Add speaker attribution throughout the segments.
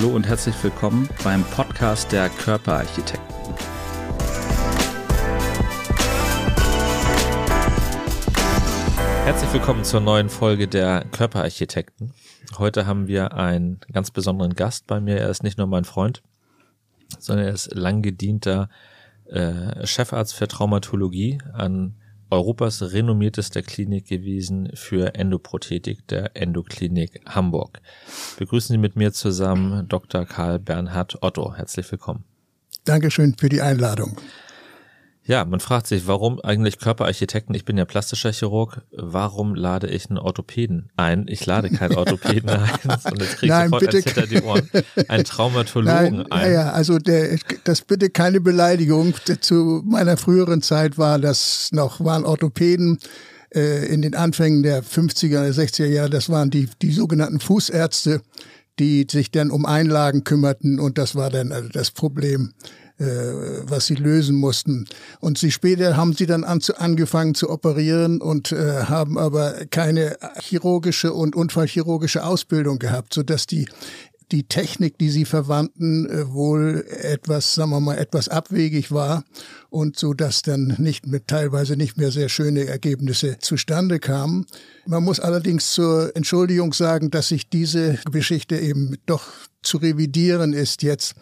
Speaker 1: Hallo und herzlich willkommen beim Podcast der Körperarchitekten. Herzlich willkommen zur neuen Folge der Körperarchitekten. Heute haben wir einen ganz besonderen Gast bei mir. Er ist nicht nur mein Freund, sondern er ist lang gedienter äh, Chefarzt für Traumatologie an Europas renommiertester Klinik gewesen für Endoprothetik, der Endoklinik Hamburg. Begrüßen Sie mit mir zusammen Dr. Karl Bernhard Otto. Herzlich willkommen.
Speaker 2: Dankeschön für die Einladung.
Speaker 1: Ja, man fragt sich, warum eigentlich Körperarchitekten? Ich bin ja plastischer Chirurg. Warum lade ich einen Orthopäden ein? Ich lade keinen Orthopäden ein, sondern jetzt kriege ich sofort bitte. hinter die Ohren. Einen Traumatologen Nein, ein.
Speaker 2: Ja, also der, das bitte keine Beleidigung. Zu meiner früheren Zeit war das noch, waren Orthopäden äh, in den Anfängen der 50er, 60er Jahre, das waren die, die sogenannten Fußärzte, die sich dann um Einlagen kümmerten und das war dann also das Problem äh, was sie lösen mussten. Und sie später haben sie dann an, angefangen zu operieren und äh, haben aber keine chirurgische und unfallchirurgische Ausbildung gehabt, so dass die die Technik, die sie verwandten, äh, wohl etwas, sagen wir mal, etwas abwegig war und so, dass dann nicht mit teilweise nicht mehr sehr schöne Ergebnisse zustande kamen. Man muss allerdings zur Entschuldigung sagen, dass sich diese Geschichte eben doch zu revidieren ist jetzt,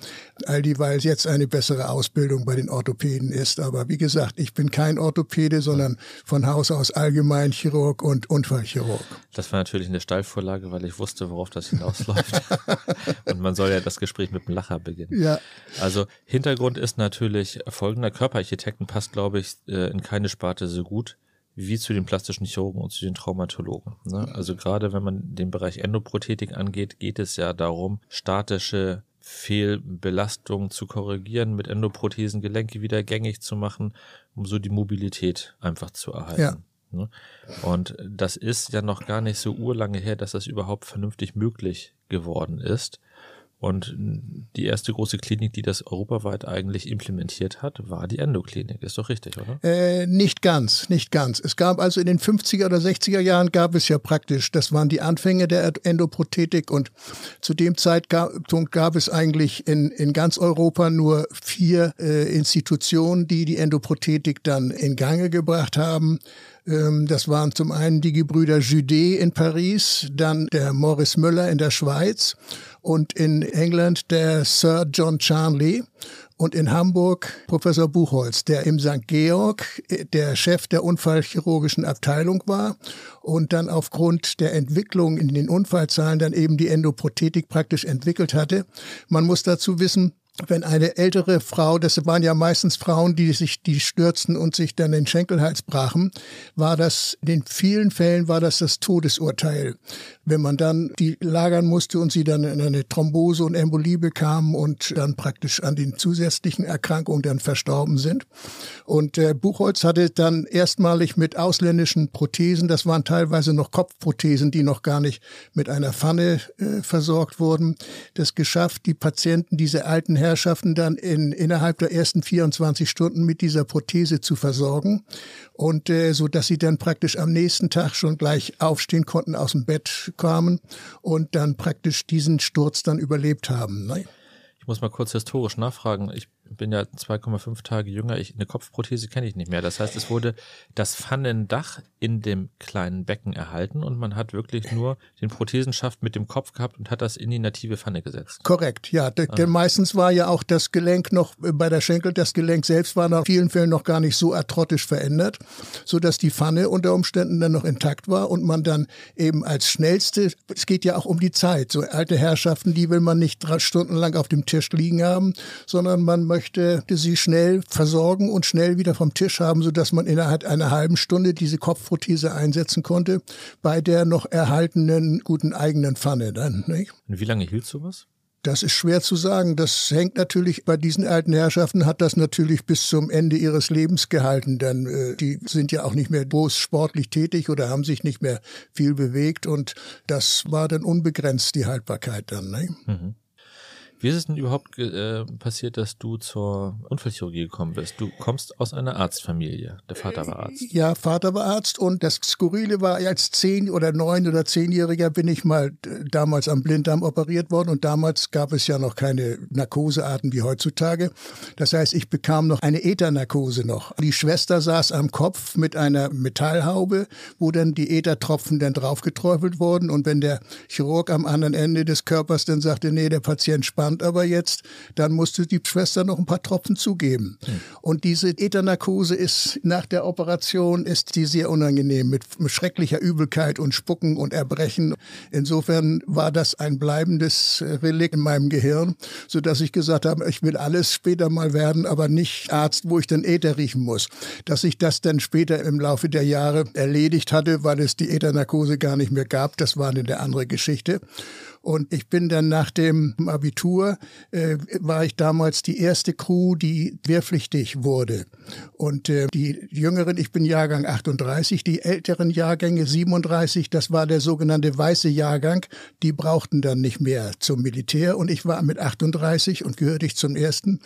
Speaker 2: all die, weil jetzt eine bessere Ausbildung bei den Orthopäden ist. Aber wie gesagt, ich bin kein Orthopäde, sondern von Haus aus Allgemeinchirurg und Unfallchirurg.
Speaker 1: Das war natürlich eine Steilvorlage, weil ich wusste, worauf das hinausläuft. und man soll ja das Gespräch mit einem Lacher beginnen. Ja. Also Hintergrund ist natürlich folgender Körperarchitekten passt, glaube ich, äh, in keine Sparte so gut wie zu den plastischen Chirurgen und zu den Traumatologen. Ne? Also gerade wenn man den Bereich Endoprothetik angeht, geht es ja darum, statische Fehlbelastungen zu korrigieren, mit Endoprothesen Gelenke wieder gängig zu machen, um so die Mobilität einfach zu erhalten. Ja. Ne? Und das ist ja noch gar nicht so urlange her, dass das überhaupt vernünftig möglich geworden ist. Und die erste große Klinik, die das europaweit eigentlich implementiert hat, war die Endoklinik. Ist doch richtig, oder?
Speaker 2: Äh, nicht ganz, nicht ganz. Es gab also in den 50er oder 60er Jahren gab es ja praktisch, das waren die Anfänge der Endoprothetik und zu dem Zeitpunkt gab es eigentlich in, in ganz Europa nur vier äh, Institutionen, die die Endoprothetik dann in Gange gebracht haben. Ähm, das waren zum einen die Gebrüder Judet in Paris, dann der Maurice Müller in der Schweiz und in England der Sir John Charnley und in Hamburg Professor Buchholz, der im St. Georg äh, der Chef der unfallchirurgischen Abteilung war und dann aufgrund der Entwicklung in den Unfallzahlen dann eben die Endoprothetik praktisch entwickelt hatte. Man muss dazu wissen, wenn eine ältere Frau, das waren ja meistens Frauen, die sich, die stürzten und sich dann den Schenkelhals brachen, war das, in vielen Fällen war das das Todesurteil. Wenn man dann die lagern musste und sie dann in eine Thrombose und Embolie bekamen und dann praktisch an den zusätzlichen Erkrankungen dann verstorben sind. Und äh, Buchholz hatte dann erstmalig mit ausländischen Prothesen, das waren teilweise noch Kopfprothesen, die noch gar nicht mit einer Pfanne äh, versorgt wurden, das geschafft, die Patienten, diese alten Herrschaften dann in, innerhalb der ersten 24 Stunden mit dieser Prothese zu versorgen und äh, so dass sie dann praktisch am nächsten Tag schon gleich aufstehen konnten, aus dem Bett kamen und dann praktisch diesen Sturz dann überlebt haben. Ne?
Speaker 1: Ich muss mal kurz historisch nachfragen. Ich bin ja 2,5 Tage jünger. Ich, eine Kopfprothese kenne ich nicht mehr. Das heißt, es wurde das Pfannendach in dem kleinen Becken erhalten und man hat wirklich nur den Prothesenschaft mit dem Kopf gehabt und hat das in die native Pfanne gesetzt.
Speaker 2: Korrekt, ja. Ah. Denn meistens war ja auch das Gelenk noch äh, bei der Schenkel, das Gelenk selbst war in vielen Fällen noch gar nicht so arthrotisch verändert, so dass die Pfanne unter Umständen dann noch intakt war und man dann eben als schnellste, es geht ja auch um die Zeit, so alte Herrschaften, die will man nicht drei Stunden lang auf dem Tisch liegen haben, sondern man möchte sie schnell versorgen und schnell wieder vom Tisch haben, sodass man innerhalb einer halben Stunde diese Kopfprothese einsetzen konnte, bei der noch erhaltenen guten eigenen Pfanne dann. Nicht?
Speaker 1: Und wie lange hielt sowas?
Speaker 2: Das ist schwer zu sagen. Das hängt natürlich bei diesen alten Herrschaften hat das natürlich bis zum Ende ihres Lebens gehalten, denn äh, die sind ja auch nicht mehr groß sportlich tätig oder haben sich nicht mehr viel bewegt und das war dann unbegrenzt die Haltbarkeit dann. Ne? Mhm.
Speaker 1: Wie ist es denn überhaupt äh, passiert, dass du zur Unfallchirurgie gekommen bist? Du kommst aus einer Arztfamilie. Der Vater war Arzt.
Speaker 2: Ja, Vater war Arzt und das Skurrile war, als zehn oder neun oder zehnjähriger bin ich mal damals am Blinddarm operiert worden und damals gab es ja noch keine Narkosearten wie heutzutage. Das heißt, ich bekam noch eine Ethernarkose noch. Die Schwester saß am Kopf mit einer Metallhaube, wo dann die Ethertropfen dann draufgeträufelt wurden und wenn der Chirurg am anderen Ende des Körpers dann sagte, nee, der Patient spannt aber jetzt, dann musste die Schwester noch ein paar Tropfen zugeben. Hm. Und diese Ethernarkose ist nach der Operation ist die sehr unangenehm mit schrecklicher Übelkeit und Spucken und Erbrechen. Insofern war das ein bleibendes Relikt in meinem Gehirn, so dass ich gesagt habe, ich will alles später mal werden, aber nicht Arzt, wo ich dann Ether riechen muss. Dass ich das dann später im Laufe der Jahre erledigt hatte, weil es die Ethernarkose gar nicht mehr gab, das war eine andere Geschichte. Und ich bin dann nach dem Abitur, äh, war ich damals die erste Crew, die wehrpflichtig wurde. Und äh, die Jüngeren, ich bin Jahrgang 38, die älteren Jahrgänge 37, das war der sogenannte weiße Jahrgang, die brauchten dann nicht mehr zum Militär. Und ich war mit 38 und gehörte ich zum ersten.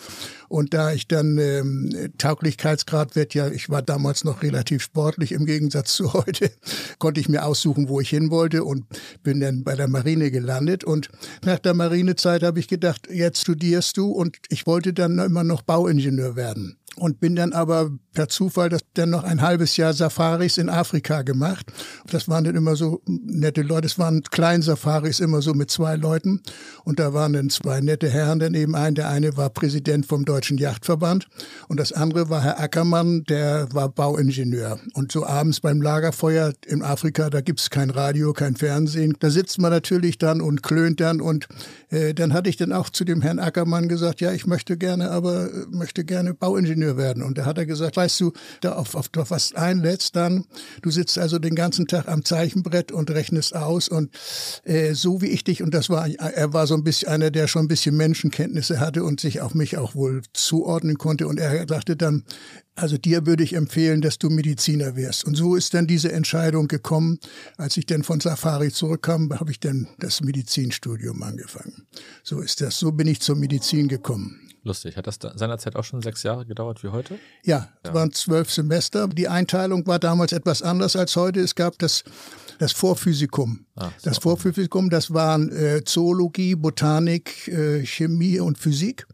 Speaker 2: Und da ich dann ähm, Tauglichkeitsgrad wird ja, ich war damals noch relativ sportlich im Gegensatz zu heute, konnte ich mir aussuchen, wo ich hin wollte und bin dann bei der Marine gelandet gelandet und nach der Marinezeit habe ich gedacht, jetzt studierst du. Und ich wollte dann immer noch Bauingenieur werden und bin dann aber per Zufall das dann noch ein halbes Jahr Safaris in Afrika gemacht. Das waren dann immer so nette Leute. Es waren kleine Safaris immer so mit zwei Leuten und da waren dann zwei nette Herren daneben ein. Der eine war Präsident vom Deutschen Yachtverband und das andere war Herr Ackermann, der war Bauingenieur. Und so abends beim Lagerfeuer in Afrika, da gibt's kein Radio, kein Fernsehen. Da sitzt man natürlich dann und klönt dann und äh, dann hatte ich dann auch zu dem Herrn Ackermann gesagt, ja, ich möchte gerne, aber äh, möchte gerne Bauingenieur werden. Und da hat er gesagt, weißt du, da auf, auf, auf was einlädst, dann, du sitzt also den ganzen Tag am Zeichenbrett und rechnest aus und äh, so wie ich dich, und das war, er war so ein bisschen einer, der schon ein bisschen Menschenkenntnisse hatte und sich auf mich auch wohl zuordnen konnte. Und er sagte dann, also dir würde ich empfehlen, dass du Mediziner wirst. Und so ist dann diese Entscheidung gekommen. Als ich dann von Safari zurückkam, habe ich dann das Medizinstudium angefangen. So ist das. So bin ich zur Medizin gekommen.
Speaker 1: Lustig. Hat das seinerzeit auch schon sechs Jahre gedauert wie heute?
Speaker 2: Ja, es ja. waren zwölf Semester. Die Einteilung war damals etwas anders als heute. Es gab das, das Vorphysikum. Ah, so. Das Vorphysikum, das waren äh, Zoologie, Botanik, äh, Chemie und Physik.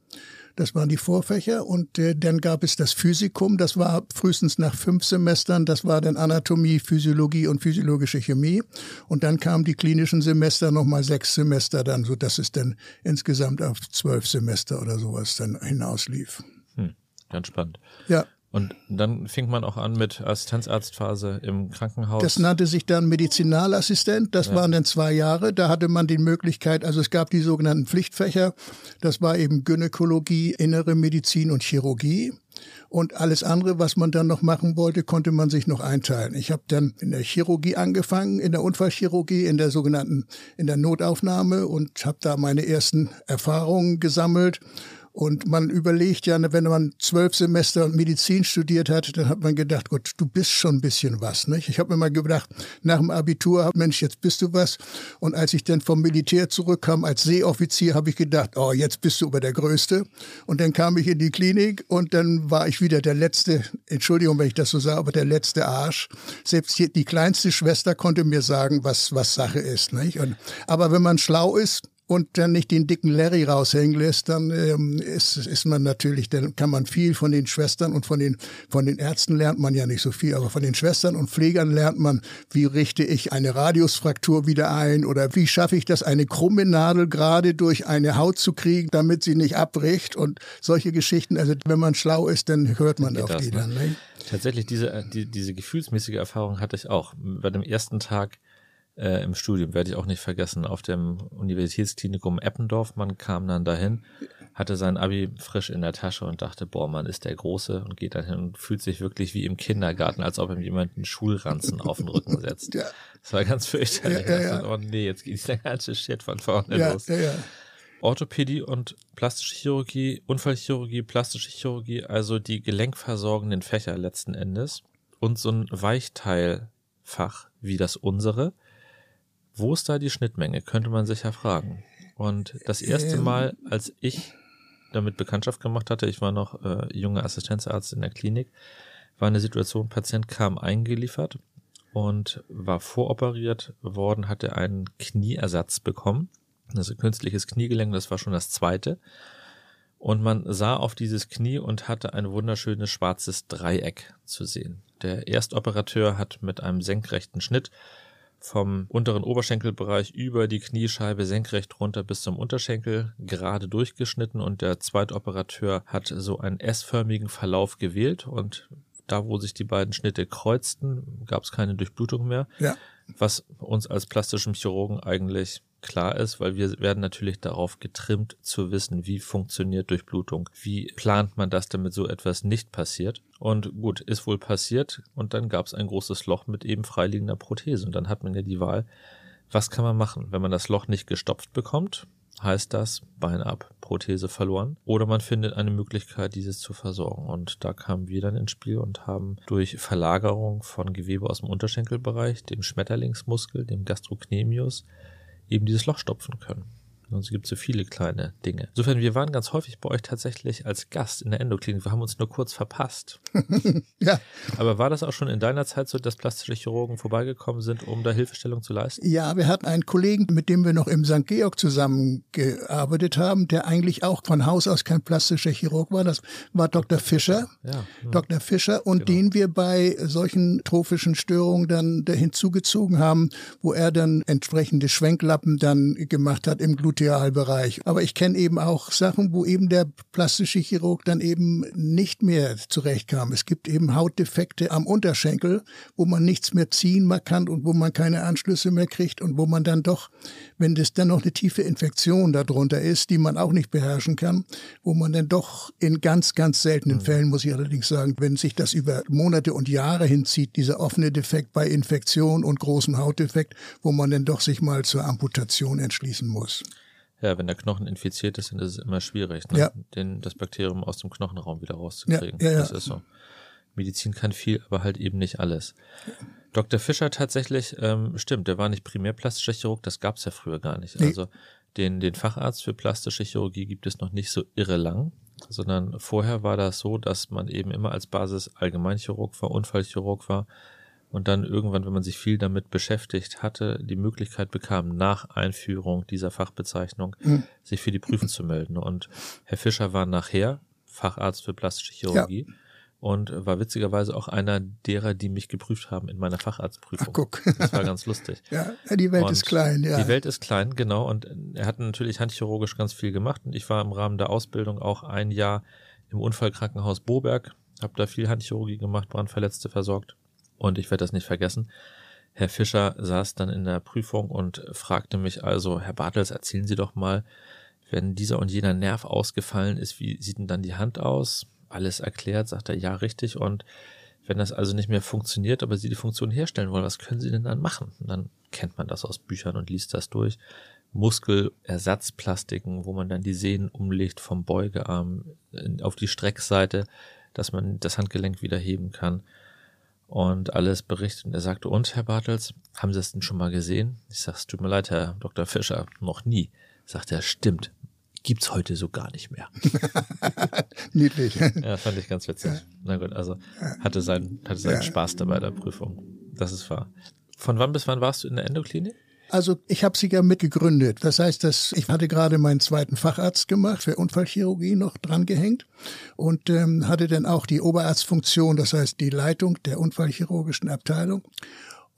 Speaker 2: Das waren die Vorfächer. Und äh, dann gab es das Physikum. Das war frühestens nach fünf Semestern. Das war dann Anatomie, Physiologie und physiologische Chemie. Und dann kamen die klinischen Semester nochmal sechs Semester dann, so dass es dann insgesamt auf zwölf Semester oder sowas dann hinauslief.
Speaker 1: Hm, ganz spannend.
Speaker 2: Ja.
Speaker 1: Und dann fing man auch an mit Assistenzarztphase im Krankenhaus.
Speaker 2: Das nannte sich dann Medizinalassistent. Das ja. waren dann zwei Jahre. Da hatte man die Möglichkeit, also es gab die sogenannten Pflichtfächer. Das war eben Gynäkologie, innere Medizin und Chirurgie. Und alles andere, was man dann noch machen wollte, konnte man sich noch einteilen. Ich habe dann in der Chirurgie angefangen, in der Unfallchirurgie, in der sogenannten, in der Notaufnahme und habe da meine ersten Erfahrungen gesammelt und man überlegt ja, wenn man zwölf Semester Medizin studiert hat, dann hat man gedacht, Gott, du bist schon ein bisschen was. Nicht? Ich habe mir mal gedacht, nach dem Abitur, Mensch, jetzt bist du was. Und als ich dann vom Militär zurückkam als Seeoffizier, habe ich gedacht, oh, jetzt bist du aber der Größte. Und dann kam ich in die Klinik und dann war ich wieder der letzte, Entschuldigung, wenn ich das so sage, aber der letzte Arsch. Selbst die kleinste Schwester konnte mir sagen, was, was Sache ist. Nicht? Und, aber wenn man schlau ist, und dann nicht den dicken Larry raushängen lässt, dann ähm, ist, ist man natürlich, dann kann man viel von den Schwestern und von den, von den Ärzten lernt man ja nicht so viel, aber von den Schwestern und Pflegern lernt man, wie richte ich eine Radiusfraktur wieder ein oder wie schaffe ich das, eine krumme Nadel gerade durch eine Haut zu kriegen, damit sie nicht abbricht und solche Geschichten. Also wenn man schlau ist, dann hört man auf die ne? dann. Ne?
Speaker 1: Tatsächlich, diese, äh, die, diese gefühlsmäßige Erfahrung hatte ich auch. Bei dem ersten Tag äh, im Studium, werde ich auch nicht vergessen, auf dem Universitätsklinikum Eppendorf. Man kam dann dahin, hatte sein Abi frisch in der Tasche und dachte, boah, man ist der Große und geht dann hin und fühlt sich wirklich wie im Kindergarten, als ob ihm jemand einen Schulranzen auf den Rücken setzt. Ja. Das war ganz fürchterlich. Ja, ja, ja. Oh nee, jetzt geht der ganze Shit von vorne ja, los. Ja, ja. Orthopädie und plastische Chirurgie, Unfallchirurgie, plastische Chirurgie, also die gelenkversorgenden Fächer letzten Endes und so ein Weichteilfach wie das unsere wo ist da die Schnittmenge, könnte man sich ja fragen. Und das erste ähm. Mal, als ich damit Bekanntschaft gemacht hatte, ich war noch äh, junger Assistenzarzt in der Klinik, war eine Situation, Patient kam eingeliefert und war voroperiert worden, hatte einen Knieersatz bekommen. Also künstliches Kniegelenk, das war schon das zweite. Und man sah auf dieses Knie und hatte ein wunderschönes schwarzes Dreieck zu sehen. Der Erstoperateur hat mit einem senkrechten Schnitt vom unteren Oberschenkelbereich über die Kniescheibe senkrecht runter bis zum Unterschenkel gerade durchgeschnitten und der Zweitoperateur hat so einen S-förmigen Verlauf gewählt und da, wo sich die beiden Schnitte kreuzten, gab es keine Durchblutung mehr. Ja. Was uns als plastischen Chirurgen eigentlich klar ist, weil wir werden natürlich darauf getrimmt zu wissen, wie funktioniert Durchblutung, wie plant man das, damit so etwas nicht passiert. Und gut, ist wohl passiert und dann gab es ein großes Loch mit eben freiliegender Prothese und dann hat man ja die Wahl, was kann man machen, wenn man das Loch nicht gestopft bekommt? heißt das Bein ab, Prothese verloren. Oder man findet eine Möglichkeit, dieses zu versorgen. Und da kamen wir dann ins Spiel und haben durch Verlagerung von Gewebe aus dem Unterschenkelbereich, dem Schmetterlingsmuskel, dem Gastrocnemius, eben dieses Loch stopfen können. Es gibt so viele kleine Dinge. Insofern, wir waren ganz häufig bei euch tatsächlich als Gast in der Endoklinik. Wir haben uns nur kurz verpasst. ja. Aber war das auch schon in deiner Zeit so, dass plastische Chirurgen vorbeigekommen sind, um da Hilfestellung zu leisten?
Speaker 2: Ja, wir hatten einen Kollegen, mit dem wir noch im St. Georg zusammengearbeitet haben, der eigentlich auch von Haus aus kein plastischer Chirurg war. Das war Dr. Fischer. Ja. ja. Dr. Fischer und genau. den wir bei solchen trophischen Störungen dann hinzugezogen haben, wo er dann entsprechende Schwenklappen dann gemacht hat im Glut Glutealbereich. Aber ich kenne eben auch Sachen, wo eben der plastische Chirurg dann eben nicht mehr zurechtkam. Es gibt eben Hautdefekte am Unterschenkel, wo man nichts mehr ziehen kann und wo man keine Anschlüsse mehr kriegt und wo man dann doch, wenn das dann noch eine tiefe Infektion darunter ist, die man auch nicht beherrschen kann, wo man dann doch in ganz, ganz seltenen mhm. Fällen, muss ich allerdings sagen, wenn sich das über Monate und Jahre hinzieht, dieser offene Defekt bei Infektion und großem Hautdefekt, wo man dann doch sich mal zur Amputation entschließen muss.
Speaker 1: Ja, wenn der Knochen infiziert ist, dann ist es immer schwierig, ne? ja. Den, das Bakterium aus dem Knochenraum wieder rauszukriegen. Ja, ja, ja. Das ist so. Medizin kann viel, aber halt eben nicht alles. Dr. Fischer tatsächlich, ähm, stimmt, der war nicht primär plastischer Chirurg, das gab's ja früher gar nicht. Nee. Also den, den Facharzt für plastische Chirurgie gibt es noch nicht so irre lang, sondern vorher war das so, dass man eben immer als Basis Allgemeinchirurg war, Unfallchirurg war und dann irgendwann, wenn man sich viel damit beschäftigt hatte, die Möglichkeit bekam, nach Einführung dieser Fachbezeichnung mhm. sich für die Prüfung zu melden. Und Herr Fischer war nachher Facharzt für plastische Chirurgie. Ja. Und war witzigerweise auch einer derer, die mich geprüft haben in meiner Facharztprüfung. Ach, guck. Das war ganz lustig.
Speaker 2: ja, die Welt und ist klein, ja.
Speaker 1: Die Welt ist klein, genau. Und er hat natürlich handchirurgisch ganz viel gemacht. Und ich war im Rahmen der Ausbildung auch ein Jahr im Unfallkrankenhaus Boberg, habe da viel Handchirurgie gemacht, Brandverletzte versorgt und ich werde das nicht vergessen. Herr Fischer saß dann in der Prüfung und fragte mich also, Herr Bartels, erzählen Sie doch mal, wenn dieser und jener Nerv ausgefallen ist, wie sieht denn dann die Hand aus? Alles erklärt, sagt er, ja, richtig. Und wenn das also nicht mehr funktioniert, aber Sie die Funktion herstellen wollen, was können Sie denn dann machen? Und dann kennt man das aus Büchern und liest das durch. Muskelersatzplastiken, wo man dann die Sehnen umlegt vom Beugearm auf die Streckseite, dass man das Handgelenk wieder heben kann und alles berichtet. Und er sagte, und Herr Bartels, haben Sie das denn schon mal gesehen? Ich sage, es tut mir leid, Herr Dr. Fischer, noch nie. Sagt er, stimmt, gibt's heute so gar nicht mehr.
Speaker 2: Niedlich.
Speaker 1: Ja, fand ich ganz witzig. Na gut, also hatte seinen, hatte seinen ja. Spaß dabei der Prüfung. Das ist wahr. Von wann bis wann warst du in der Endoklinik?
Speaker 2: Also ich habe sie ja mitgegründet. Das heißt, dass ich hatte gerade meinen zweiten Facharzt gemacht, für Unfallchirurgie noch dran gehängt und ähm, hatte dann auch die Oberarztfunktion, das heißt die Leitung der unfallchirurgischen Abteilung.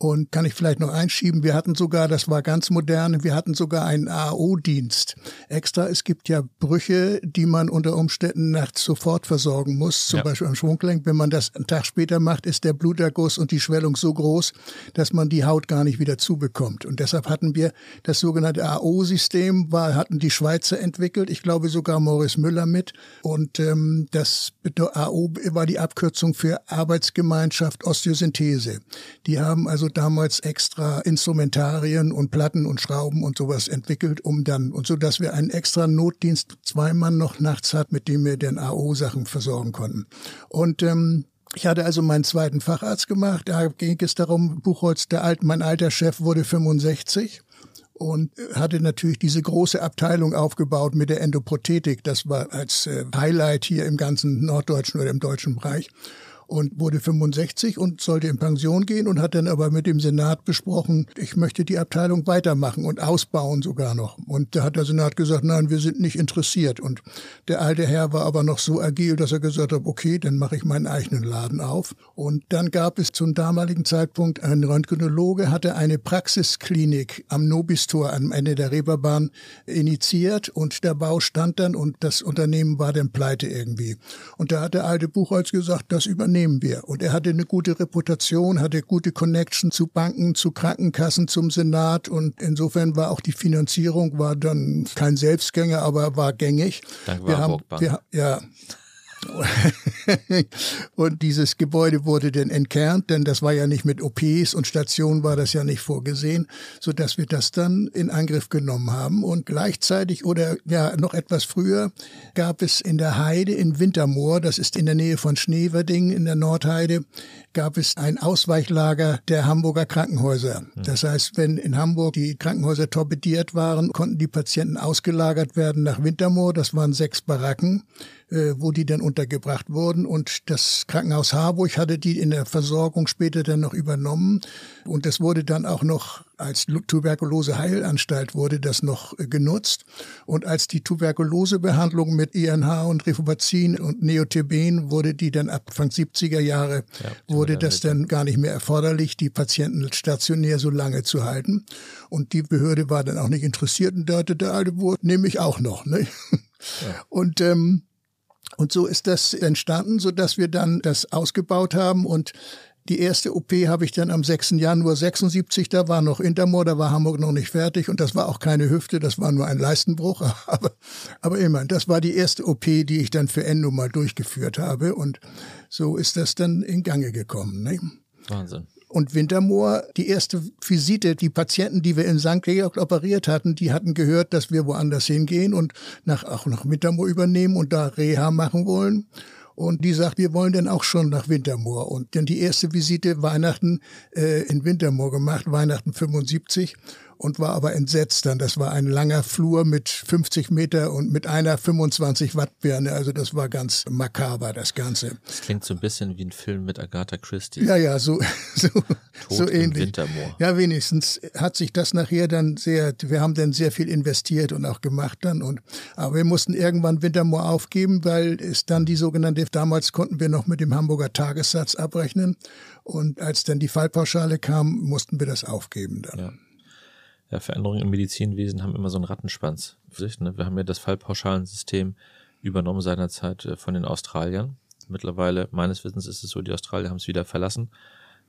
Speaker 2: Und kann ich vielleicht noch einschieben, wir hatten sogar, das war ganz modern, wir hatten sogar einen AO-Dienst. Extra, es gibt ja Brüche, die man unter Umständen nachts sofort versorgen muss, zum ja. Beispiel am Schwunggelenk. Wenn man das einen Tag später macht, ist der Bluterguss und die Schwellung so groß, dass man die Haut gar nicht wieder zubekommt. Und deshalb hatten wir das sogenannte AO-System, war, hatten die Schweizer entwickelt, ich glaube sogar Morris Müller mit. Und ähm, das AO war die Abkürzung für Arbeitsgemeinschaft Osteosynthese. Die haben also damals extra Instrumentarien und Platten und Schrauben und sowas entwickelt, um dann, und so, dass wir einen extra Notdienst, zwei Mann noch nachts hat, mit dem wir den AO-Sachen versorgen konnten. Und ähm, ich hatte also meinen zweiten Facharzt gemacht. Da ging es darum, Buchholz, der alt, mein alter Chef wurde 65 und hatte natürlich diese große Abteilung aufgebaut mit der Endoprothetik. Das war als äh, Highlight hier im ganzen norddeutschen oder im deutschen Bereich und wurde 65 und sollte in Pension gehen und hat dann aber mit dem Senat besprochen, ich möchte die Abteilung weitermachen und ausbauen sogar noch. Und da hat der Senat gesagt, nein, wir sind nicht interessiert. Und der alte Herr war aber noch so agil, dass er gesagt hat, okay, dann mache ich meinen eigenen Laden auf. Und dann gab es zum damaligen Zeitpunkt einen Röntgenologe, hatte eine Praxisklinik am Nobistor am Ende der Reeperbahn initiiert und der Bau stand dann und das Unternehmen war dann pleite irgendwie. Und da hat der alte Buchholz gesagt, das übernehmen übernehmen wir. Und er hatte eine gute Reputation, hatte gute Connection zu Banken, zu Krankenkassen, zum Senat und insofern war auch die Finanzierung war dann kein Selbstgänger, aber war gängig.
Speaker 1: Dank wir haben,
Speaker 2: wir, ja, und dieses Gebäude wurde dann entkernt, denn das war ja nicht mit OPs und Stationen war das ja nicht vorgesehen, so dass wir das dann in Angriff genommen haben. Und gleichzeitig oder ja noch etwas früher gab es in der Heide in Wintermoor, das ist in der Nähe von Schneverding in der Nordheide, gab es ein Ausweichlager der Hamburger Krankenhäuser. Hm. Das heißt, wenn in Hamburg die Krankenhäuser torpediert waren, konnten die Patienten ausgelagert werden nach Wintermoor. Das waren sechs Baracken äh, wo die dann untergebracht wurden. Und das Krankenhaus Harburg hatte die in der Versorgung später dann noch übernommen. Und das wurde dann auch noch als Tuberkulose-Heilanstalt wurde das noch äh, genutzt. Und als die Tuberkulosebehandlung mit INH und Rifobazin und Neotiben wurde die dann ab Anfang 70er Jahre, ja, wurde das dann gar nicht mehr erforderlich, die Patienten stationär so lange zu halten. Und die Behörde war dann auch nicht interessiert und da hatte der alte Wurst, nehme ich auch noch. Ne? Ja. Und ähm, und so ist das entstanden, so dass wir dann das ausgebaut haben und die erste OP habe ich dann am 6. Januar 76, da war noch Intermor, da war Hamburg noch nicht fertig und das war auch keine Hüfte, das war nur ein Leistenbruch. Aber, aber immerhin, das war die erste OP, die ich dann für Endo mal durchgeführt habe und so ist das dann in Gange gekommen. Ne?
Speaker 1: Wahnsinn.
Speaker 2: Und Wintermoor, die erste Visite, die Patienten, die wir in St. Georg operiert hatten, die hatten gehört, dass wir woanders hingehen und nach, auch nach Wintermoor übernehmen und da Reha machen wollen. Und die sagt, wir wollen denn auch schon nach Wintermoor. Und dann die erste Visite Weihnachten äh, in Wintermoor gemacht, Weihnachten 75 und war aber entsetzt dann. Das war ein langer Flur mit 50 Meter und mit einer 25 Watt Birne. Also das war ganz makaber, das Ganze.
Speaker 1: Das klingt so ein bisschen wie ein Film mit Agatha Christie.
Speaker 2: Ja, ja, so, so, so ähnlich. Wintermoor. Ja, wenigstens hat sich das nachher dann sehr, wir haben dann sehr viel investiert und auch gemacht dann und, aber wir mussten irgendwann Wintermoor aufgeben, weil es dann die sogenannte, damals konnten wir noch mit dem Hamburger Tagessatz abrechnen und als dann die Fallpauschale kam, mussten wir das aufgeben dann.
Speaker 1: Ja ja, Veränderungen im Medizinwesen haben immer so einen Rattenschwanz. Ne? Wir haben ja das Fallpauschalensystem übernommen seinerzeit äh, von den Australiern. Mittlerweile, meines Wissens ist es so, die Australier haben es wieder verlassen,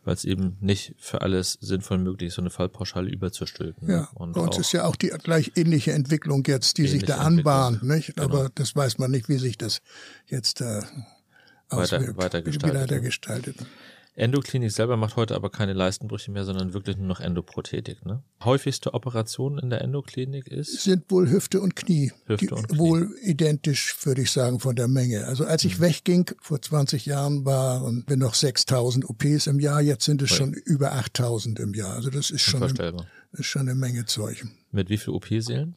Speaker 1: weil es eben nicht für alles sinnvoll möglich ist, so eine Fallpauschale überzustülpen.
Speaker 2: Ja, und bei uns ist ja auch die gleich ähnliche Entwicklung jetzt, die sich da anbahnt, nicht? Genau. Aber das weiß man nicht, wie sich das jetzt da
Speaker 1: weiter, weiter gestaltet. Weiter
Speaker 2: gestaltet.
Speaker 1: Endoklinik selber macht heute aber keine Leistenbrüche mehr, sondern wirklich nur noch Endoprothetik. Ne? Häufigste Operation in der Endoklinik ist?
Speaker 2: Sind wohl Hüfte und Knie. Hüfte und Knie. Wohl identisch, würde ich sagen, von der Menge. Also als ich mhm. wegging, vor 20 Jahren waren wir noch 6000 OPs im Jahr, jetzt sind es schon über 8000 im Jahr. Also das ist schon, eine, ist schon eine Menge Zeug.
Speaker 1: Mit wie viel OP-Seelen?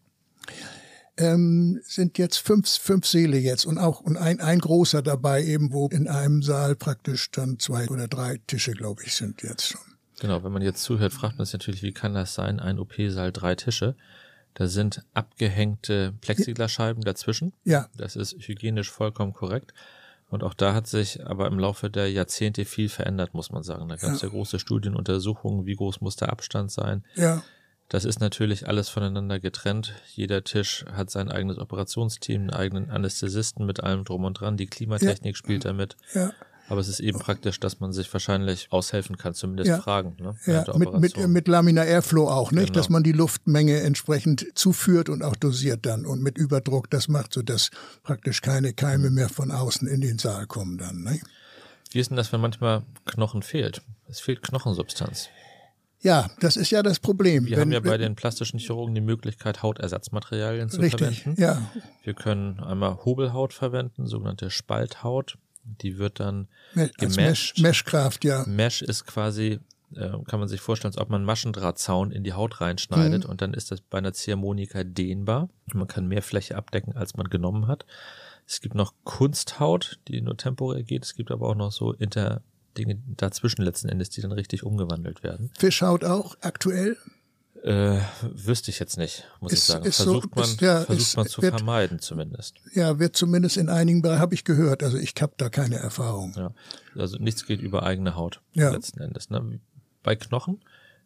Speaker 2: Ähm, sind jetzt fünf, fünf Säle jetzt und auch und ein, ein großer dabei, eben wo in einem Saal praktisch dann zwei oder drei Tische, glaube ich, sind jetzt schon.
Speaker 1: Genau, wenn man jetzt zuhört, fragt man sich natürlich, wie kann das sein? Ein OP-Saal, drei Tische. Da sind abgehängte Plexiglasscheiben dazwischen.
Speaker 2: Ja.
Speaker 1: Das ist hygienisch vollkommen korrekt. Und auch da hat sich aber im Laufe der Jahrzehnte viel verändert, muss man sagen. Da gab es ja. ja große Studienuntersuchungen, wie groß muss der Abstand sein.
Speaker 2: Ja.
Speaker 1: Das ist natürlich alles voneinander getrennt. Jeder Tisch hat sein eigenes Operationsteam, einen eigenen Anästhesisten mit allem drum und dran. Die Klimatechnik ja. spielt damit.
Speaker 2: Ja.
Speaker 1: Aber es ist eben praktisch, dass man sich wahrscheinlich aushelfen kann, zumindest
Speaker 2: ja.
Speaker 1: fragen. Ne,
Speaker 2: ja, mit, mit, mit Laminar Airflow auch, nicht? Genau. Dass man die Luftmenge entsprechend zuführt und auch dosiert dann. Und mit Überdruck, das macht so, dass praktisch keine Keime mehr von außen in den Saal kommen dann. Nicht?
Speaker 1: Wie ist denn das, wenn manchmal Knochen fehlt? Es fehlt Knochensubstanz.
Speaker 2: Ja, das ist ja das Problem.
Speaker 1: Wir wenn, haben ja bei den plastischen Chirurgen die Möglichkeit, Hautersatzmaterialien zu
Speaker 2: richtig,
Speaker 1: verwenden.
Speaker 2: Ja.
Speaker 1: Wir können einmal Hobelhaut verwenden, sogenannte Spalthaut. Die wird dann
Speaker 2: gemasht. Mesh, Meshkraft, ja.
Speaker 1: Mesh ist quasi äh, kann man sich vorstellen, als ob man Maschendrahtzaun in die Haut reinschneidet mhm. und dann ist das bei einer Ziehharmonika dehnbar. Man kann mehr Fläche abdecken, als man genommen hat. Es gibt noch Kunsthaut, die nur temporär geht. Es gibt aber auch noch so Inter Dinge dazwischen letzten Endes, die dann richtig umgewandelt werden.
Speaker 2: Fischhaut auch aktuell?
Speaker 1: Äh, wüsste ich jetzt nicht, muss ist, ich sagen. Versucht so, man, ist, ja, versucht ist, man zu wird, vermeiden zumindest.
Speaker 2: Ja, wird zumindest in einigen Bereichen, habe ich gehört. Also ich habe da keine Erfahrung.
Speaker 1: Ja, also nichts geht über eigene Haut ja. letzten Endes. Ne? Bei Knochen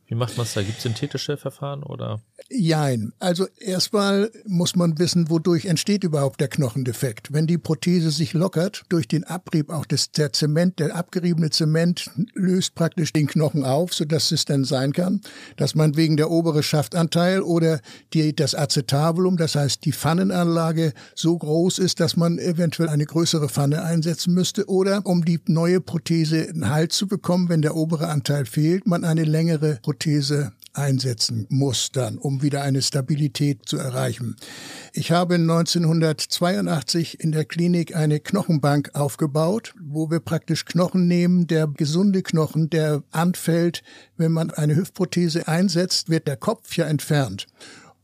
Speaker 1: wie macht man es da? Gibt es synthetische Verfahren oder?
Speaker 2: Jein. Also erstmal muss man wissen, wodurch entsteht überhaupt der Knochendefekt. Wenn die Prothese sich lockert, durch den Abrieb auch des, der Zement, der abgeriebene Zement löst praktisch den Knochen auf, sodass es dann sein kann, dass man wegen der obere Schaftanteil oder die, das Acetabulum, das heißt die Pfannenanlage, so groß ist, dass man eventuell eine größere Pfanne einsetzen müsste oder um die neue Prothese einen Halt zu bekommen, wenn der obere Anteil fehlt, man eine längere Prothese Prothese einsetzen muss dann, um wieder eine Stabilität zu erreichen. Ich habe 1982 in der Klinik eine Knochenbank aufgebaut, wo wir praktisch Knochen nehmen. Der gesunde Knochen, der anfällt, wenn man eine Hüftprothese einsetzt, wird der Kopf ja entfernt.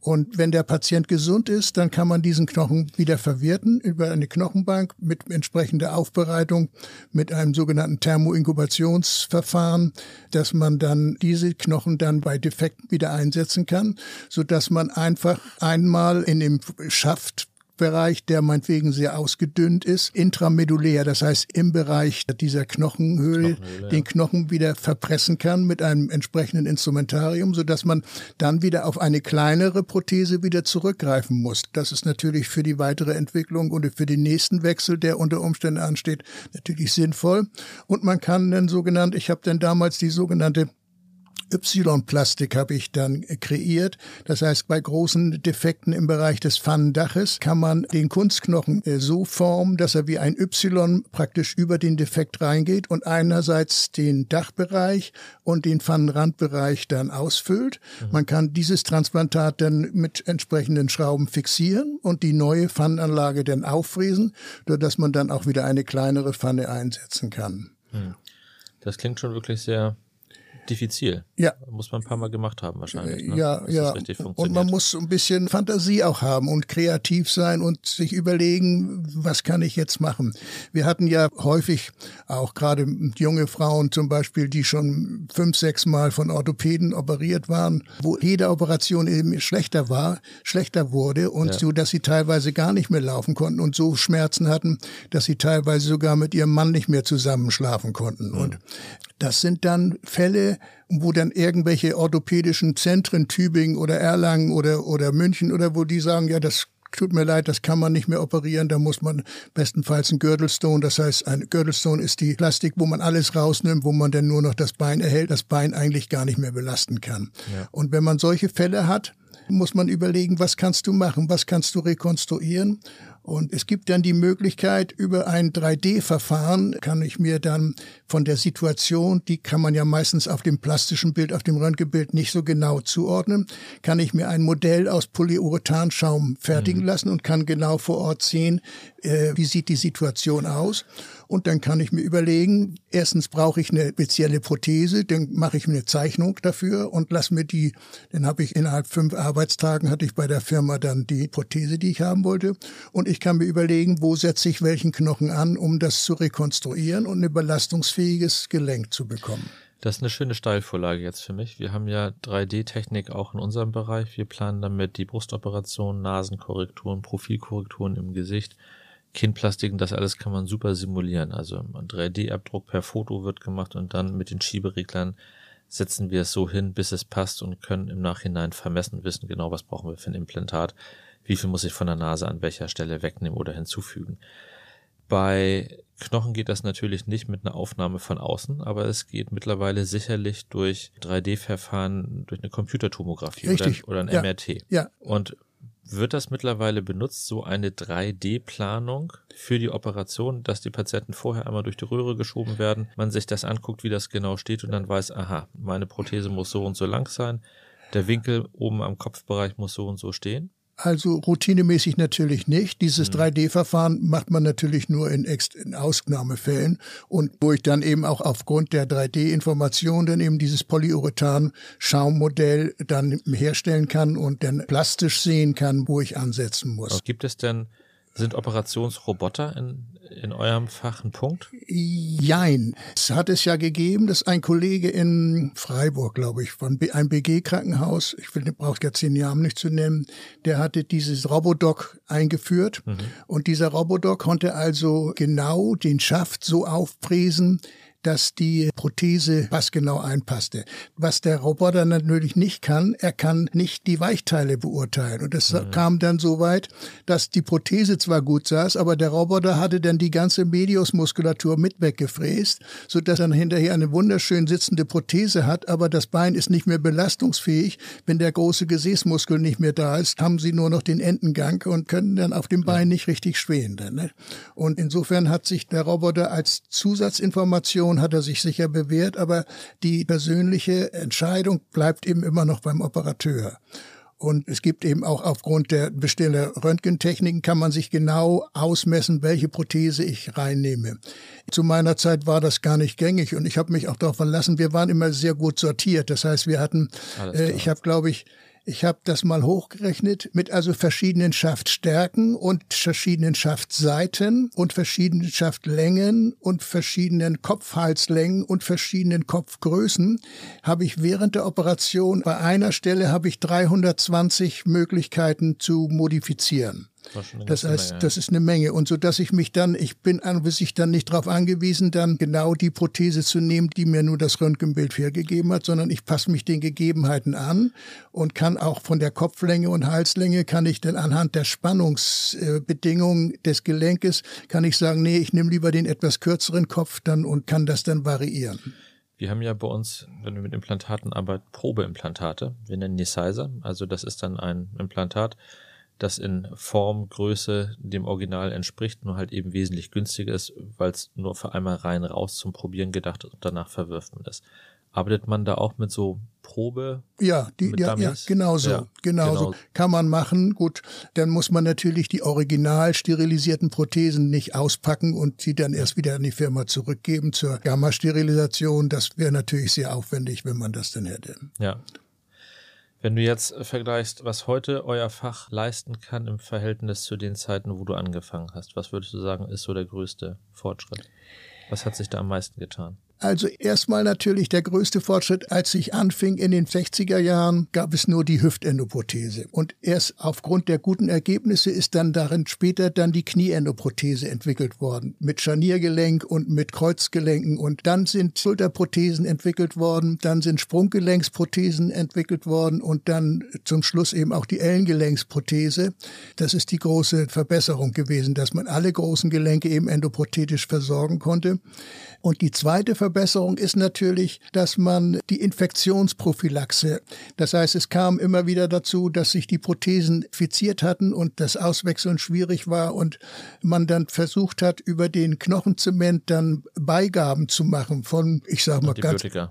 Speaker 2: Und wenn der Patient gesund ist, dann kann man diesen Knochen wieder verwerten über eine Knochenbank mit entsprechender Aufbereitung, mit einem sogenannten Thermoinkubationsverfahren, dass man dann diese Knochen dann bei Defekten wieder einsetzen kann, so dass man einfach einmal in dem Schaft Bereich, der meinetwegen sehr ausgedünnt ist, intramedulär, das heißt im Bereich dieser Knochenhöhle, Knochenhöhle den Knochen wieder verpressen kann mit einem entsprechenden Instrumentarium, so dass man dann wieder auf eine kleinere Prothese wieder zurückgreifen muss. Das ist natürlich für die weitere Entwicklung und für den nächsten Wechsel, der unter Umständen ansteht, natürlich sinnvoll. Und man kann dann sogenannt, ich habe dann damals die sogenannte Y-Plastik habe ich dann kreiert. Das heißt, bei großen Defekten im Bereich des Pfannendaches kann man den Kunstknochen äh, so formen, dass er wie ein Y praktisch über den Defekt reingeht und einerseits den Dachbereich und den Pfannenrandbereich dann ausfüllt. Mhm. Man kann dieses Transplantat dann mit entsprechenden Schrauben fixieren und die neue Pfannenanlage dann auffräsen, sodass man dann auch wieder eine kleinere Pfanne einsetzen kann. Mhm.
Speaker 1: Das klingt schon wirklich sehr diffizil.
Speaker 2: Ja.
Speaker 1: Muss man ein paar Mal gemacht haben wahrscheinlich. Ne?
Speaker 2: Ja, ja. Und man muss ein bisschen Fantasie auch haben und kreativ sein und sich überlegen, was kann ich jetzt machen. Wir hatten ja häufig auch gerade junge Frauen zum Beispiel, die schon fünf, sechs Mal von Orthopäden operiert waren, wo jede Operation eben schlechter war, schlechter wurde und ja. so, dass sie teilweise gar nicht mehr laufen konnten und so Schmerzen hatten, dass sie teilweise sogar mit ihrem Mann nicht mehr zusammenschlafen konnten. Mhm. Und das sind dann Fälle, wo dann irgendwelche orthopädischen Zentren, Tübingen oder Erlangen oder, oder München oder wo die sagen, ja, das tut mir leid, das kann man nicht mehr operieren, da muss man bestenfalls ein Girdlestone, das heißt, ein Girdlestone ist die Plastik, wo man alles rausnimmt, wo man dann nur noch das Bein erhält, das Bein eigentlich gar nicht mehr belasten kann. Ja. Und wenn man solche Fälle hat, muss man überlegen, was kannst du machen, was kannst du rekonstruieren und es gibt dann die Möglichkeit, über ein 3D-Verfahren kann ich mir dann von der Situation, die kann man ja meistens auf dem plastischen Bild, auf dem Röntgenbild nicht so genau zuordnen, kann ich mir ein Modell aus Polyurethanschaum fertigen mhm. lassen und kann genau vor Ort sehen, äh, wie sieht die Situation aus. Und dann kann ich mir überlegen, erstens brauche ich eine spezielle Prothese, dann mache ich mir eine Zeichnung dafür und lass mir die, dann habe ich innerhalb fünf Arbeitstagen hatte ich bei der Firma dann die Prothese, die ich haben wollte. Und ich kann mir überlegen, wo setze ich welchen Knochen an, um das zu rekonstruieren und ein belastungsfähiges Gelenk zu bekommen.
Speaker 1: Das ist eine schöne Steilvorlage jetzt für mich. Wir haben ja 3D-Technik auch in unserem Bereich. Wir planen damit die Brustoperationen, Nasenkorrekturen, Profilkorrekturen im Gesicht. Kinnplastiken, das alles kann man super simulieren. Also ein 3D-Abdruck per Foto wird gemacht und dann mit den Schiebereglern setzen wir es so hin, bis es passt und können im Nachhinein vermessen, wissen genau, was brauchen wir für ein Implantat, wie viel muss ich von der Nase an welcher Stelle wegnehmen oder hinzufügen. Bei Knochen geht das natürlich nicht mit einer Aufnahme von außen, aber es geht mittlerweile sicherlich durch 3D-Verfahren, durch eine Computertomographie oder, oder, ein ja. MRT.
Speaker 2: Ja.
Speaker 1: Und wird das mittlerweile benutzt, so eine 3D-Planung für die Operation, dass die Patienten vorher einmal durch die Röhre geschoben werden, man sich das anguckt, wie das genau steht und dann weiß, aha, meine Prothese muss so und so lang sein, der Winkel oben am Kopfbereich muss so und so stehen?
Speaker 2: Also routinemäßig natürlich nicht. Dieses mhm. 3D-Verfahren macht man natürlich nur in, in Ausnahmefällen und wo ich dann eben auch aufgrund der 3D-Information dann eben dieses Polyurethan-Schaummodell dann herstellen kann und dann plastisch sehen kann, wo ich ansetzen muss.
Speaker 1: Gibt es denn sind Operationsroboter in, in eurem Fach ein Punkt?
Speaker 2: Jein. Es hat es ja gegeben, dass ein Kollege in Freiburg, glaube ich, von einem BG-Krankenhaus, ich will, brauche jetzt den Namen nicht zu nennen, der hatte dieses Robodoc eingeführt. Mhm. Und dieser Robodoc konnte also genau den Schaft so aufpräsen, dass die Prothese passgenau einpasste. Was der Roboter natürlich nicht kann, er kann nicht die Weichteile beurteilen. Und es mhm. kam dann so weit, dass die Prothese zwar gut saß, aber der Roboter hatte dann die ganze Mediusmuskulatur mit weggefräst, sodass er hinterher eine wunderschön sitzende Prothese hat, aber das Bein ist nicht mehr belastungsfähig. Wenn der große Gesäßmuskel nicht mehr da ist, haben sie nur noch den Entengang und können dann auf dem Bein nicht richtig schwehen. Dann, ne? Und insofern hat sich der Roboter als Zusatzinformation Position hat er sich sicher bewährt, aber die persönliche Entscheidung bleibt eben immer noch beim Operateur. Und es gibt eben auch aufgrund der Besteller Röntgentechniken kann man sich genau ausmessen, welche Prothese ich reinnehme. Zu meiner Zeit war das gar nicht gängig und ich habe mich auch darauf verlassen, wir waren immer sehr gut sortiert. Das heißt, wir hatten, äh, ich habe glaube ich ich habe das mal hochgerechnet mit also verschiedenen Schaftstärken und verschiedenen Schaftseiten und verschiedenen Schaftlängen und verschiedenen Kopfhalslängen und verschiedenen Kopfgrößen habe ich während der Operation bei einer Stelle habe ich 320 Möglichkeiten zu modifizieren. Das heißt, das ist eine Menge. Und so dass ich mich dann, ich bin an sich dann nicht darauf angewiesen, dann genau die Prothese zu nehmen, die mir nur das Röntgenbild hergegeben hat, sondern ich passe mich den Gegebenheiten an und kann auch von der Kopflänge und Halslänge kann ich dann anhand der Spannungsbedingungen des Gelenkes kann ich sagen, nee, ich nehme lieber den etwas kürzeren Kopf dann und kann das dann variieren.
Speaker 1: Wir haben ja bei uns, wenn wir mit Implantaten arbeiten, Probeimplantate. Wir nennen die Sizer. Also das ist dann ein Implantat, das in Form, Größe dem Original entspricht, nur halt eben wesentlich günstiger ist, weil es nur für einmal rein raus zum Probieren gedacht ist und danach verwirft man es. Arbeitet man da auch mit so Probe?
Speaker 2: Ja, die, ja, ja, genau so, ja, genau, genau. Kann man machen. Gut, dann muss man natürlich die original sterilisierten Prothesen nicht auspacken und sie dann erst wieder an die Firma zurückgeben zur Gamma-Sterilisation. Das wäre natürlich sehr aufwendig, wenn man das dann hätte.
Speaker 1: Ja, wenn du jetzt vergleichst, was heute euer Fach leisten kann im Verhältnis zu den Zeiten, wo du angefangen hast, was würdest du sagen, ist so der größte Fortschritt? Was hat sich da am meisten getan?
Speaker 2: Also erstmal natürlich der größte Fortschritt, als ich anfing in den 60er Jahren, gab es nur die Hüftendoprothese. Und erst aufgrund der guten Ergebnisse ist dann darin später dann die Knieendoprothese entwickelt worden. Mit Scharniergelenk und mit Kreuzgelenken. Und dann sind Schulterprothesen entwickelt worden, dann sind Sprunggelenksprothesen entwickelt worden und dann zum Schluss eben auch die Ellengelenksprothese. Das ist die große Verbesserung gewesen, dass man alle großen Gelenke eben endoprothetisch versorgen konnte. Und die zweite Verbesserung ist natürlich, dass man die Infektionsprophylaxe, das heißt, es kam immer wieder dazu, dass sich die Prothesen infiziert hatten und das Auswechseln schwierig war und man dann versucht hat, über den Knochenzement dann Beigaben zu machen von, ich sag mal ganz, äh,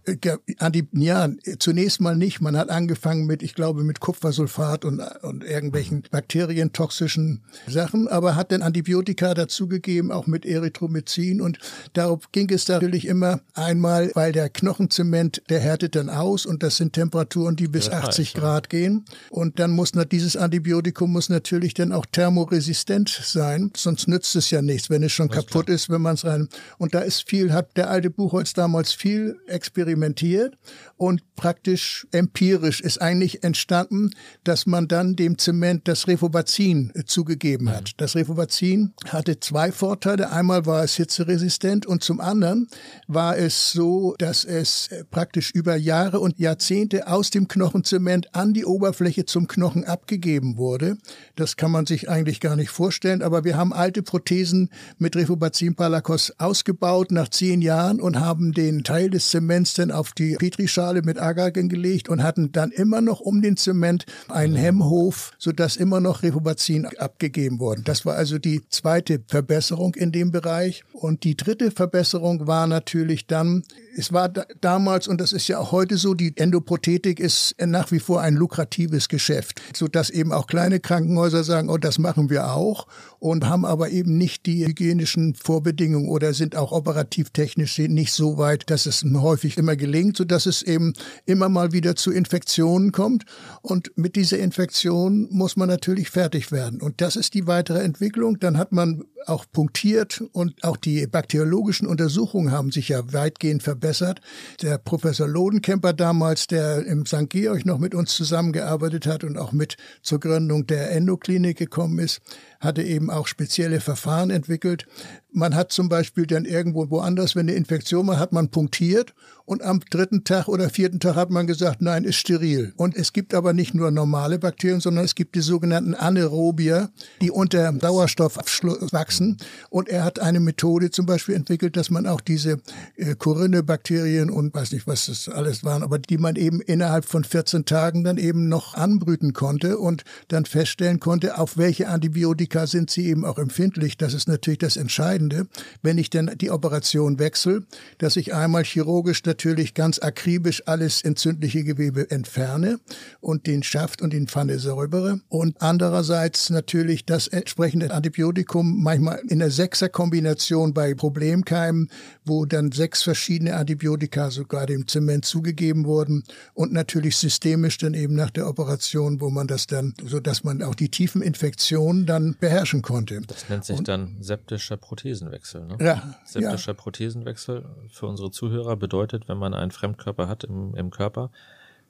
Speaker 2: ja, zunächst mal nicht. Man hat angefangen mit, ich glaube, mit Kupfersulfat und, und irgendwelchen mhm. bakterientoxischen Sachen, aber hat dann Antibiotika dazugegeben, auch mit Erythromycin und darauf ging es natürlich immer einmal, weil der Knochenzement, der härtet dann aus und das sind Temperaturen, die bis 80 Grad gehen. Und dann muss dieses Antibiotikum muss natürlich dann auch thermoresistent sein, sonst nützt es ja nichts, wenn es schon das kaputt ist, wenn man es rein. Und da ist viel, hat der alte Buchholz damals viel experimentiert und praktisch empirisch ist eigentlich entstanden, dass man dann dem Zement das Refobazin zugegeben hat. Das Refobazin hatte zwei Vorteile. Einmal war es hitzeresistent und zum anderen war es so, dass es äh, praktisch über Jahre und Jahrzehnte aus dem Knochenzement an die Oberfläche zum Knochen abgegeben wurde. Das kann man sich eigentlich gar nicht vorstellen, aber wir haben alte Prothesen mit Refubazin Palakos ausgebaut nach zehn Jahren und haben den Teil des Zements dann auf die Petrischale mit Agargen gelegt und hatten dann immer noch um den Zement einen Hemmhof, sodass immer noch Refubazin abgegeben wurde. Das war also die zweite Verbesserung in dem Bereich. Und die dritte Verbesserung war natürlich dann, es war da, damals, und das ist ja auch heute so, die Endoprothetik ist nach wie vor ein lukratives Geschäft, sodass eben auch kleine Krankenhäuser sagen, oh, das machen wir auch und haben aber eben nicht die hygienischen Vorbedingungen oder sind auch operativ technisch nicht so weit, dass es häufig immer gelingt, sodass es eben immer mal wieder zu Infektionen kommt. Und mit dieser Infektion muss man natürlich fertig werden. Und das ist die weitere Entwicklung. Dann hat man auch punktiert und auch die bakteriologischen Untersuchungen haben sich ja weitgehend verbessert. Der Professor Lodenkemper damals, der im St. Georg noch mit uns zusammengearbeitet hat und auch mit zur Gründung der Endoklinik gekommen ist, hatte eben auch spezielle Verfahren entwickelt. Man hat zum Beispiel dann irgendwo woanders, wenn eine Infektion war, hat man punktiert und am dritten Tag oder vierten Tag hat man gesagt, nein, ist steril. Und es gibt aber nicht nur normale Bakterien, sondern es gibt die sogenannten Anaerobier, die unter Sauerstoff wachsen. Und er hat eine Methode zum Beispiel entwickelt, dass man auch diese äh, Corinne-Bakterien und weiß nicht, was das alles waren, aber die man eben innerhalb von 14 Tagen dann eben noch anbrüten konnte und dann feststellen konnte, auf welche Antibiotika sind sie eben auch empfindlich. Das ist natürlich das Entscheidende. Wenn ich dann die Operation wechsle, dass ich einmal chirurgisch natürlich ganz akribisch alles entzündliche Gewebe entferne und den Schaft und den Pfanne säubere und andererseits natürlich das entsprechende Antibiotikum manchmal in der Sechser-Kombination bei Problemkeimen, wo dann sechs verschiedene Antibiotika sogar dem Zement zugegeben wurden und natürlich systemisch dann eben nach der Operation, wo man das dann, so dass man auch die tiefen Infektionen dann beherrschen konnte.
Speaker 1: Das nennt sich und, dann septischer Prothesenwechsel. Ne?
Speaker 2: Ja,
Speaker 1: septischer ja. Prothesenwechsel für unsere Zuhörer bedeutet, wenn man einen Fremdkörper hat im, im Körper,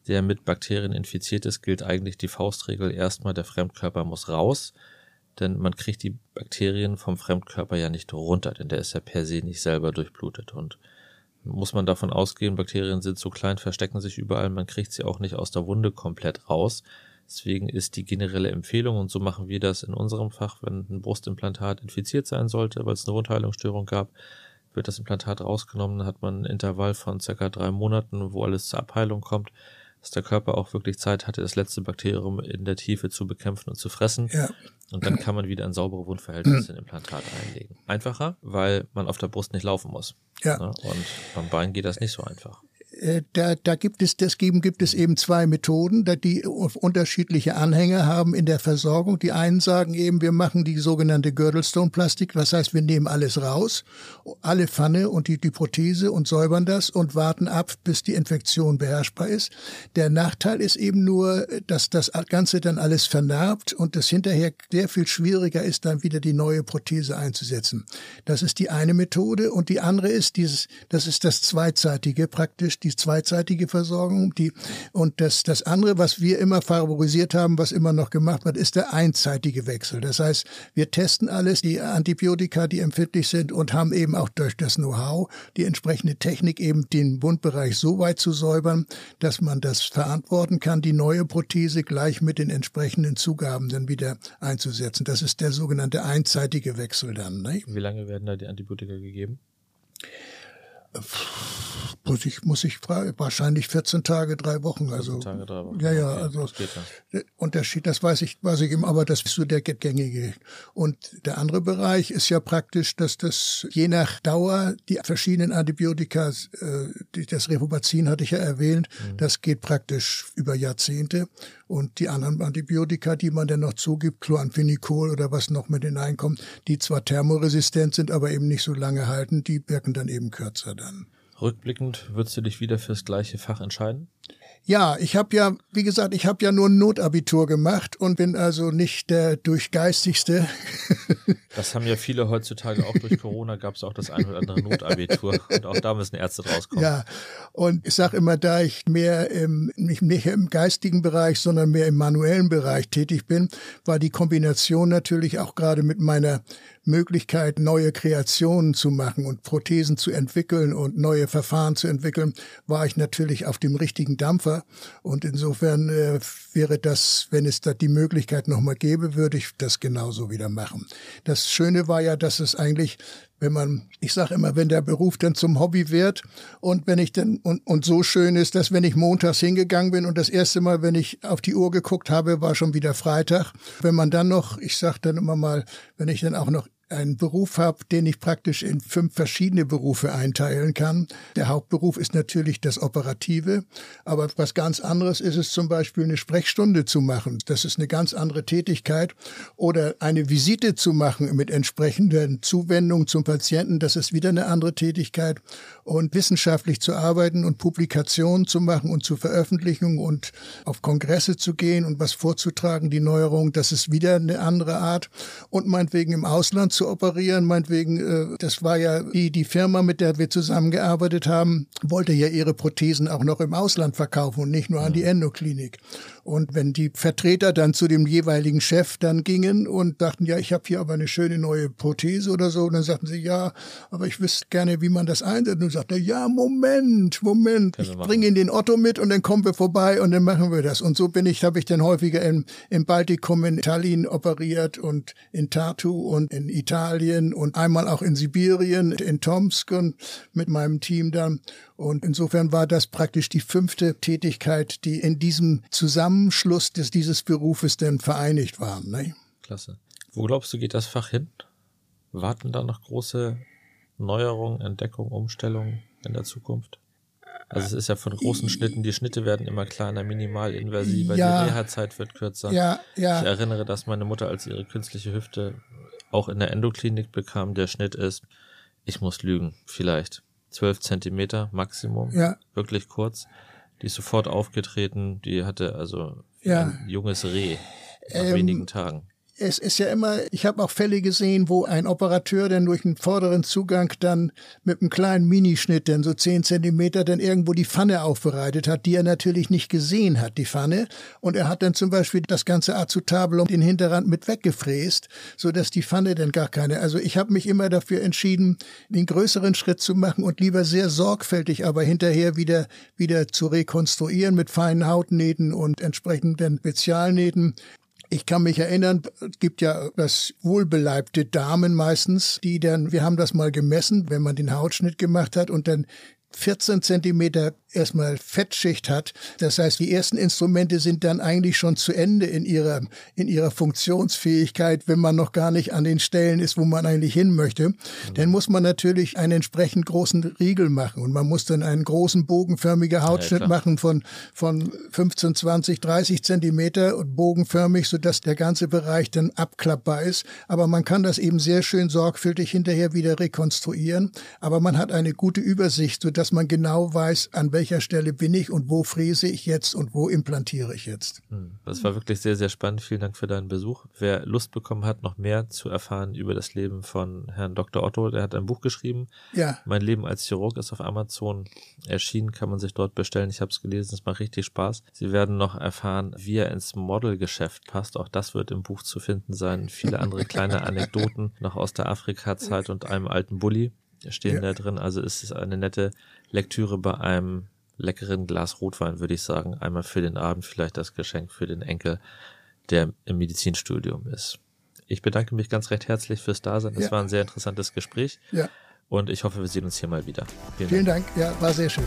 Speaker 1: der mit Bakterien infiziert ist, gilt eigentlich die Faustregel erstmal, der Fremdkörper muss raus, denn man kriegt die Bakterien vom Fremdkörper ja nicht runter, denn der ist ja per se nicht selber durchblutet und muss man davon ausgehen, Bakterien sind so klein, verstecken sich überall, man kriegt sie auch nicht aus der Wunde komplett raus. Deswegen ist die generelle Empfehlung, und so machen wir das in unserem Fach, wenn ein Brustimplantat infiziert sein sollte, weil es eine Wundheilungsstörung gab, wird das Implantat rausgenommen, dann hat man einen Intervall von circa drei Monaten, wo alles zur Abheilung kommt, dass der Körper auch wirklich Zeit hatte, das letzte Bakterium in der Tiefe zu bekämpfen und zu fressen. Ja. Und dann kann man wieder ein saubere Wundverhältnis in Implantat einlegen. Einfacher, weil man auf der Brust nicht laufen muss. Ja. Ne? Und beim Bein geht das nicht so einfach.
Speaker 2: Äh, da, da gibt es, deswegen gibt es eben zwei Methoden, die unterschiedliche Anhänger haben in der Versorgung. Die einen sagen eben, wir machen die sogenannte Girdlestone-Plastik, was heißt, wir nehmen alles raus, alle Pfanne und die, die Prothese und säubern das und warten ab, bis die Infektion beherrschbar ist. Der Nachteil ist eben nur, dass das Ganze dann alles vernarbt und es hinterher sehr viel schwieriger ist, dann wieder die neue Prothese einzusetzen. Das ist die eine Methode und die andere ist dieses, das ist das zweizeitige praktisch, die die zweizeitige Versorgung. Die, und das, das andere, was wir immer favorisiert haben, was immer noch gemacht wird, ist der einseitige Wechsel. Das heißt, wir testen alles, die Antibiotika, die empfindlich sind und haben eben auch durch das Know-how die entsprechende Technik eben den Wundbereich so weit zu säubern, dass man das verantworten kann, die neue Prothese gleich mit den entsprechenden Zugaben dann wieder einzusetzen. Das ist der sogenannte einseitige Wechsel dann.
Speaker 1: Ne? Wie lange werden da die Antibiotika gegeben?
Speaker 2: Muss ich, muss ich fragen, wahrscheinlich 14 Tage, drei Wochen. Also,
Speaker 1: Tage, drei Wochen.
Speaker 2: Ja, ja, also der Unterschied, das weiß ich, weiß ich eben, aber das ist so der gängige. Und der andere Bereich ist ja praktisch, dass das je nach Dauer die verschiedenen Antibiotika, äh, das Revobazin hatte ich ja erwähnt, mhm. das geht praktisch über Jahrzehnte. Und die anderen Antibiotika, die man dann noch zugibt, Chloramphenicol oder was noch mit hineinkommt, die zwar thermoresistent sind, aber eben nicht so lange halten, die wirken dann eben kürzer dann.
Speaker 1: Rückblickend würdest du dich wieder fürs gleiche Fach entscheiden?
Speaker 2: Ja, ich habe ja, wie gesagt, ich habe ja nur ein Notabitur gemacht und bin also nicht der durchgeistigste.
Speaker 1: Das haben ja viele heutzutage auch durch Corona gab es auch das ein oder andere Notabitur und auch da müssen Ärzte rauskommen.
Speaker 2: Ja, und ich sage immer, da ich mehr im, nicht, nicht im geistigen Bereich, sondern mehr im manuellen Bereich tätig bin, war die Kombination natürlich auch gerade mit meiner Möglichkeit, neue Kreationen zu machen und Prothesen zu entwickeln und neue Verfahren zu entwickeln, war ich natürlich auf dem richtigen Dampfer. Und insofern äh, wäre das, wenn es da die Möglichkeit nochmal gäbe, würde ich das genauso wieder machen. Das Schöne war ja, dass es eigentlich wenn man, ich sage immer, wenn der Beruf dann zum Hobby wird und wenn ich dann und, und so schön ist, dass wenn ich montags hingegangen bin und das erste Mal, wenn ich auf die Uhr geguckt habe, war schon wieder Freitag. Wenn man dann noch, ich sage dann immer mal, wenn ich dann auch noch einen Beruf habe, den ich praktisch in fünf verschiedene Berufe einteilen kann. Der Hauptberuf ist natürlich das Operative, aber was ganz anderes ist es zum Beispiel eine Sprechstunde zu machen. Das ist eine ganz andere Tätigkeit. Oder eine Visite zu machen mit entsprechender Zuwendung zum Patienten, das ist wieder eine andere Tätigkeit. Und wissenschaftlich zu arbeiten und Publikationen zu machen und zu veröffentlichen und auf Kongresse zu gehen und was vorzutragen, die Neuerung, das ist wieder eine andere Art. Und meinetwegen im Ausland zu operieren, meinetwegen, äh, das war ja die, die Firma, mit der wir zusammengearbeitet haben, wollte ja ihre Prothesen auch noch im Ausland verkaufen und nicht nur an die Endoklinik. Und wenn die Vertreter dann zu dem jeweiligen Chef dann gingen und dachten, ja, ich habe hier aber eine schöne neue Prothese oder so, dann sagten sie, ja, aber ich wüsste gerne, wie man das einsetzt. Und sagte, ja, Moment, Moment, ich bringe Ihnen den Otto mit und dann kommen wir vorbei und dann machen wir das. Und so bin ich, habe ich dann häufiger im, im Baltikum, in Tallinn operiert und in Tartu und in Italien und einmal auch in Sibirien, in Tomsk und mit meinem Team dann. Und insofern war das praktisch die fünfte Tätigkeit, die in diesem Zusammenschluss des, dieses Berufes dann vereinigt waren. Ne?
Speaker 1: Klasse. Wo glaubst du, geht das Fach hin? Warten da noch große Neuerungen, Entdeckungen, Umstellungen in der Zukunft? Also es ist ja von großen Schnitten, die Schnitte werden immer kleiner, minimal invasiver, ja, die Reha-Zeit wird kürzer.
Speaker 2: Ja, ja.
Speaker 1: Ich erinnere, dass meine Mutter, als ihre künstliche Hüfte auch in der Endoklinik bekam, der Schnitt ist, ich muss lügen, vielleicht 12 Zentimeter Maximum, ja. wirklich kurz. Die ist sofort aufgetreten, die hatte also ja. ein junges Reh nach ähm, wenigen Tagen
Speaker 2: es ist ja immer, ich habe auch Fälle gesehen, wo ein Operateur dann durch einen vorderen Zugang dann mit einem kleinen Minischnitt, dann so zehn Zentimeter, dann irgendwo die Pfanne aufbereitet hat, die er natürlich nicht gesehen hat, die Pfanne. Und er hat dann zum Beispiel das ganze Azutabel um den Hinterrand mit weggefräst, so dass die Pfanne dann gar keine. Also ich habe mich immer dafür entschieden, den größeren Schritt zu machen und lieber sehr sorgfältig, aber hinterher wieder, wieder zu rekonstruieren mit feinen Hautnähten und entsprechenden Spezialnähten. Ich kann mich erinnern, es gibt ja das wohlbeleibte Damen meistens, die dann, wir haben das mal gemessen, wenn man den Hautschnitt gemacht hat und dann 14 Zentimeter erstmal Fettschicht hat. Das heißt, die ersten Instrumente sind dann eigentlich schon zu Ende in ihrer, in ihrer Funktionsfähigkeit, wenn man noch gar nicht an den Stellen ist, wo man eigentlich hin möchte. Mhm. Dann muss man natürlich einen entsprechend großen Riegel machen und man muss dann einen großen bogenförmigen Hautschnitt ja, machen von, von 15, 20, 30 Zentimeter und bogenförmig, sodass der ganze Bereich dann abklappbar ist. Aber man kann das eben sehr schön sorgfältig hinterher wieder rekonstruieren. Aber man hat eine gute Übersicht, sodass man genau weiß, an welcher Stelle bin ich und wo fräse ich jetzt und wo implantiere ich jetzt.
Speaker 1: Hm, das war wirklich sehr, sehr spannend. Vielen Dank für deinen Besuch. Wer Lust bekommen hat, noch mehr zu erfahren über das Leben von Herrn Dr. Otto, der hat ein Buch geschrieben.
Speaker 2: Ja.
Speaker 1: Mein Leben als Chirurg ist auf Amazon erschienen, kann man sich dort bestellen. Ich habe es gelesen, es macht richtig Spaß. Sie werden noch erfahren, wie er ins Modelgeschäft passt. Auch das wird im Buch zu finden sein. Viele andere kleine Anekdoten noch aus der Afrika-Zeit und einem alten Bulli stehen ja. da drin. Also es ist eine nette Lektüre bei einem leckeren Glas Rotwein, würde ich sagen. Einmal für den Abend, vielleicht das Geschenk für den Enkel, der im Medizinstudium ist. Ich bedanke mich ganz recht herzlich fürs Dasein. Es ja. war ein sehr interessantes Gespräch.
Speaker 2: Ja.
Speaker 1: Und ich hoffe, wir sehen uns hier mal wieder.
Speaker 2: Vielen, Vielen Dank. Dank. Ja, war sehr schön.